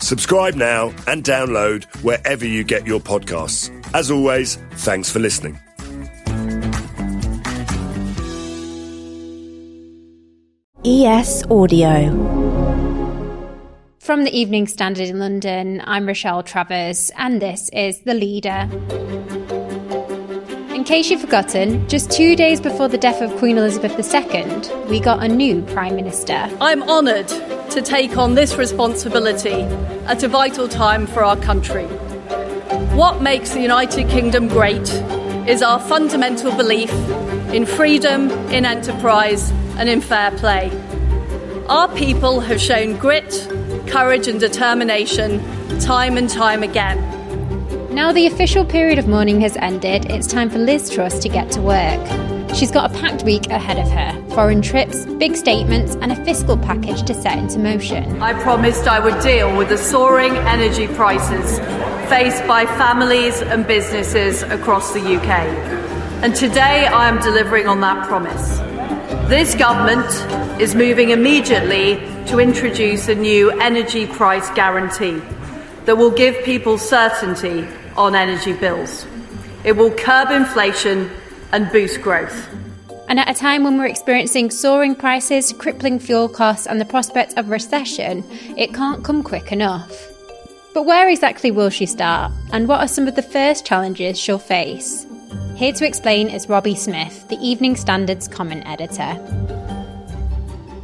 Subscribe now and download wherever you get your podcasts. As always, thanks for listening. ES Audio. From the Evening Standard in London, I'm Rochelle Travers, and this is The Leader. In case you've forgotten, just two days before the death of Queen Elizabeth II, we got a new Prime Minister. I'm honoured to take on this responsibility at a vital time for our country. What makes the United Kingdom great is our fundamental belief in freedom, in enterprise, and in fair play. Our people have shown grit, courage, and determination time and time again. Now the official period of mourning has ended, it's time for Liz Truss to get to work. She's got a packed week ahead of her foreign trips, big statements, and a fiscal package to set into motion. I promised I would deal with the soaring energy prices faced by families and businesses across the UK. And today I am delivering on that promise. This government is moving immediately to introduce a new energy price guarantee that will give people certainty on energy bills. It will curb inflation and boost growth. And at a time when we're experiencing soaring prices, crippling fuel costs, and the prospect of recession, it can't come quick enough. But where exactly will she start, and what are some of the first challenges she'll face? Here to explain is Robbie Smith, the Evening Standard's comment editor.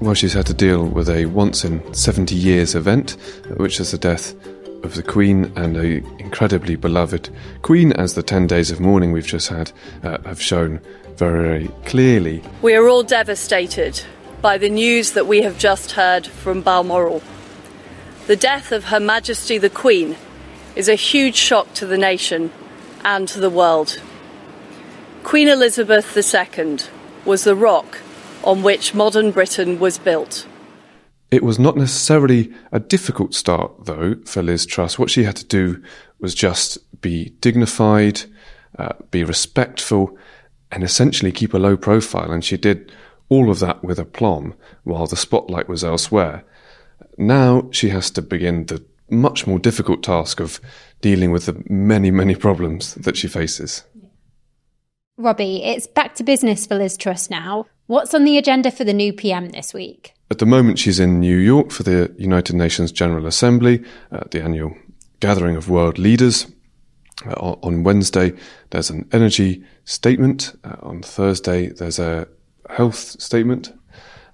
Well, she's had to deal with a once in 70 years event, which is the death of the Queen and a incredibly beloved Queen, as the 10 days of mourning we've just had uh, have shown very clearly. We are all devastated by the news that we have just heard from Balmoral. The death of Her Majesty the Queen is a huge shock to the nation and to the world. Queen Elizabeth II was the rock on which modern Britain was built. It was not necessarily a difficult start, though, for Liz Truss. What she had to do was just be dignified, uh, be respectful, and essentially keep a low profile. And she did all of that with aplomb while the spotlight was elsewhere. Now she has to begin the much more difficult task of dealing with the many, many problems that she faces. Robbie, it's back to business for Liz Truss now. What's on the agenda for the new PM this week? At the moment, she's in New York for the United Nations General Assembly, uh, the annual gathering of world leaders. Uh, on Wednesday, there's an energy statement. Uh, on Thursday, there's a health statement.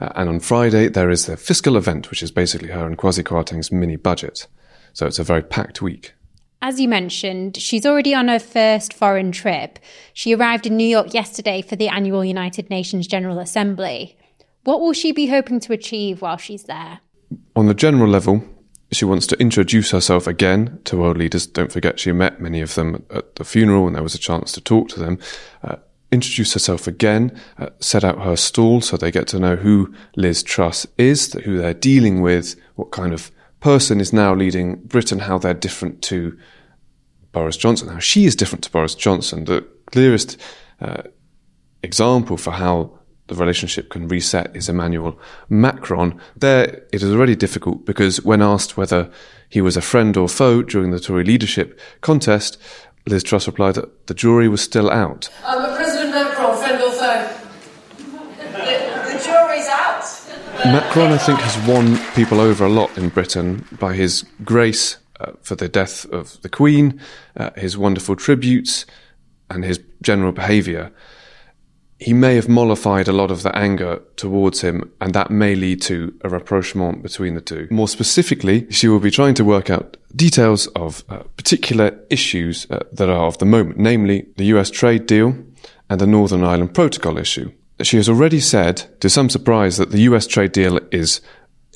Uh, and on Friday, there is the fiscal event, which is basically her and Kwasi Kwarteng's mini budget. So it's a very packed week. As you mentioned, she's already on her first foreign trip. She arrived in New York yesterday for the annual United Nations General Assembly. What will she be hoping to achieve while she's there? On the general level, she wants to introduce herself again to world leaders. Don't forget, she met many of them at the funeral and there was a chance to talk to them. Uh, introduce herself again, uh, set out her stall so they get to know who Liz Truss is, who they're dealing with, what kind of person is now leading Britain, how they're different to Boris Johnson, how she is different to Boris Johnson. The clearest uh, example for how the relationship can reset is Emmanuel Macron. There, it is already difficult because when asked whether he was a friend or foe during the Tory leadership contest, Liz Truss replied that the jury was still out. Um, President Macron, friend or foe? The, the jury's out. Macron, I think, has won people over a lot in Britain by his grace uh, for the death of the Queen, uh, his wonderful tributes, and his general behaviour. He may have mollified a lot of the anger towards him, and that may lead to a rapprochement between the two. More specifically, she will be trying to work out details of uh, particular issues uh, that are of the moment, namely the US trade deal and the Northern Ireland Protocol issue. She has already said, to some surprise, that the US trade deal is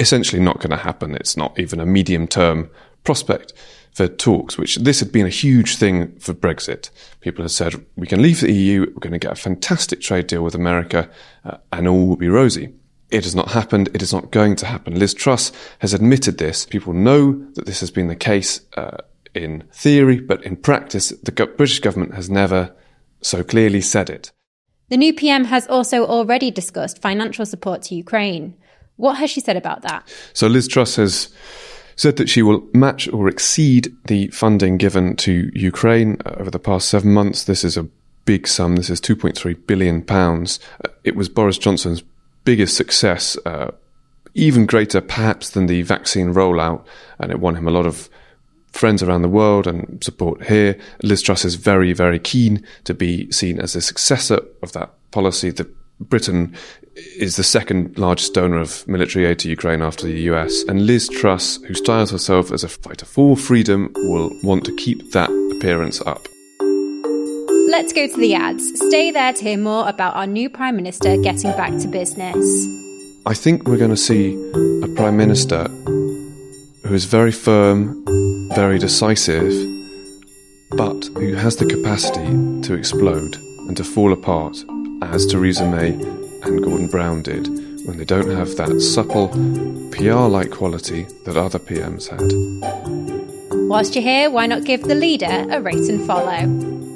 essentially not going to happen. It's not even a medium term prospect for talks, which this had been a huge thing for Brexit. People had said, we can leave the EU, we're going to get a fantastic trade deal with America, uh, and all will be rosy. It has not happened. It is not going to happen. Liz Truss has admitted this. People know that this has been the case uh, in theory, but in practice, the British government has never so clearly said it. The new PM has also already discussed financial support to Ukraine. What has she said about that? So Liz Truss has said that she will match or exceed the funding given to Ukraine uh, over the past seven months. This is a big sum. This is 2.3 billion pounds. Uh, it was Boris Johnson's biggest success, uh, even greater perhaps than the vaccine rollout, and it won him a lot of friends around the world and support here. Liz Truss is very, very keen to be seen as a successor of that policy. The Britain is the second largest donor of military aid to Ukraine after the US. And Liz Truss, who styles herself as a fighter for freedom, will want to keep that appearance up. Let's go to the ads. Stay there to hear more about our new Prime Minister getting back to business. I think we're going to see a Prime Minister who is very firm, very decisive, but who has the capacity to explode and to fall apart as Theresa May and Gordon Brown did when they don't have that supple, PR like quality that other PMs had. Whilst you're here, why not give the leader a rate and follow?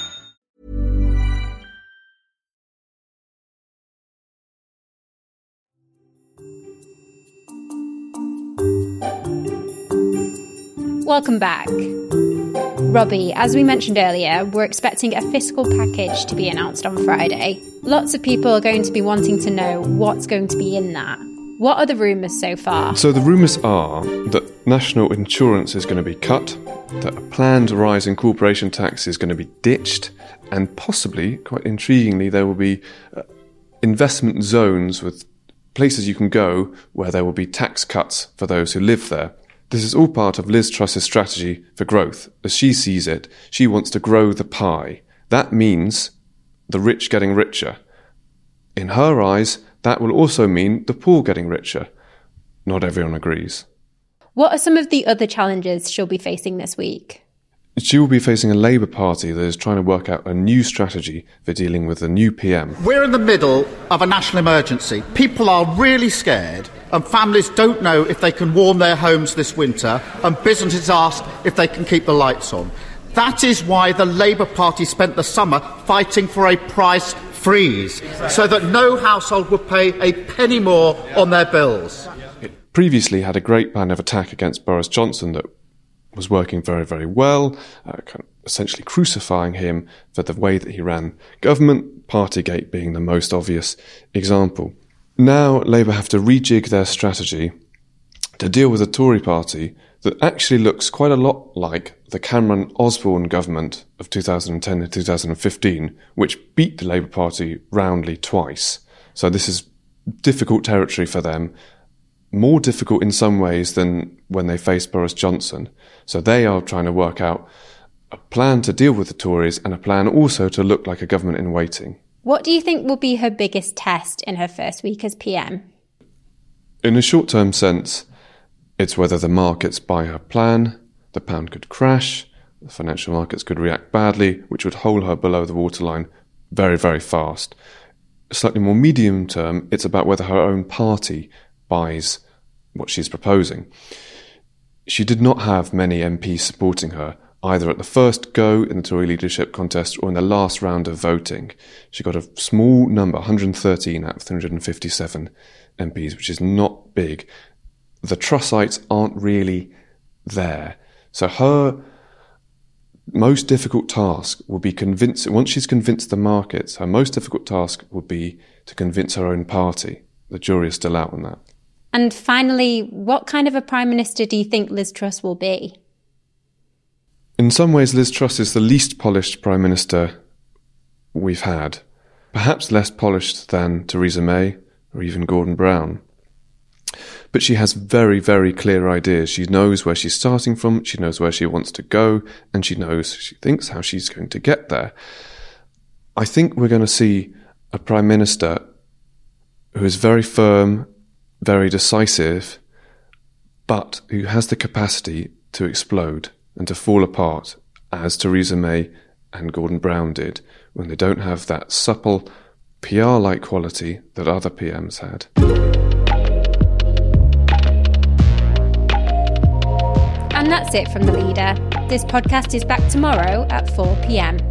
Welcome back. Robbie, as we mentioned earlier, we're expecting a fiscal package to be announced on Friday. Lots of people are going to be wanting to know what's going to be in that. What are the rumours so far? So, the rumours are that national insurance is going to be cut, that a planned rise in corporation tax is going to be ditched, and possibly, quite intriguingly, there will be uh, investment zones with places you can go where there will be tax cuts for those who live there. This is all part of Liz Truss's strategy for growth. As she sees it, she wants to grow the pie. That means the rich getting richer. In her eyes, that will also mean the poor getting richer. Not everyone agrees. What are some of the other challenges she'll be facing this week? She will be facing a Labour Party that is trying to work out a new strategy for dealing with the new PM. We're in the middle of a national emergency. People are really scared, and families don't know if they can warm their homes this winter, and businesses ask if they can keep the lights on. That is why the Labour Party spent the summer fighting for a price freeze, so that no household would pay a penny more on their bills. It previously had a great plan of attack against Boris Johnson that was working very, very well, uh, kind of essentially crucifying him for the way that he ran government, Partygate being the most obvious example. Now Labour have to rejig their strategy to deal with a Tory party that actually looks quite a lot like the Cameron Osborne government of 2010 to 2015, which beat the Labour Party roundly twice. So this is difficult territory for them, more difficult in some ways than when they faced Boris Johnson. So they are trying to work out a plan to deal with the Tories and a plan also to look like a government in waiting. What do you think will be her biggest test in her first week as PM? In a short term sense, It's whether the markets buy her plan, the pound could crash, the financial markets could react badly, which would hold her below the waterline very, very fast. Slightly more medium term, it's about whether her own party buys what she's proposing. She did not have many MPs supporting her, either at the first go in the Tory leadership contest or in the last round of voting. She got a small number, 113 out of 357 MPs, which is not big. The Trussites aren't really there. So her most difficult task will be convincing, once she's convinced the markets, her most difficult task will be to convince her own party. The jury is still out on that. And finally, what kind of a Prime Minister do you think Liz Truss will be? In some ways, Liz Truss is the least polished Prime Minister we've had. Perhaps less polished than Theresa May or even Gordon Brown. But she has very, very clear ideas. She knows where she's starting from, she knows where she wants to go, and she knows, she thinks, how she's going to get there. I think we're going to see a Prime Minister who is very firm, very decisive, but who has the capacity to explode and to fall apart, as Theresa May and Gordon Brown did, when they don't have that supple, PR like quality that other PMs had. And that's it from The Leader. This podcast is back tomorrow at 4 pm.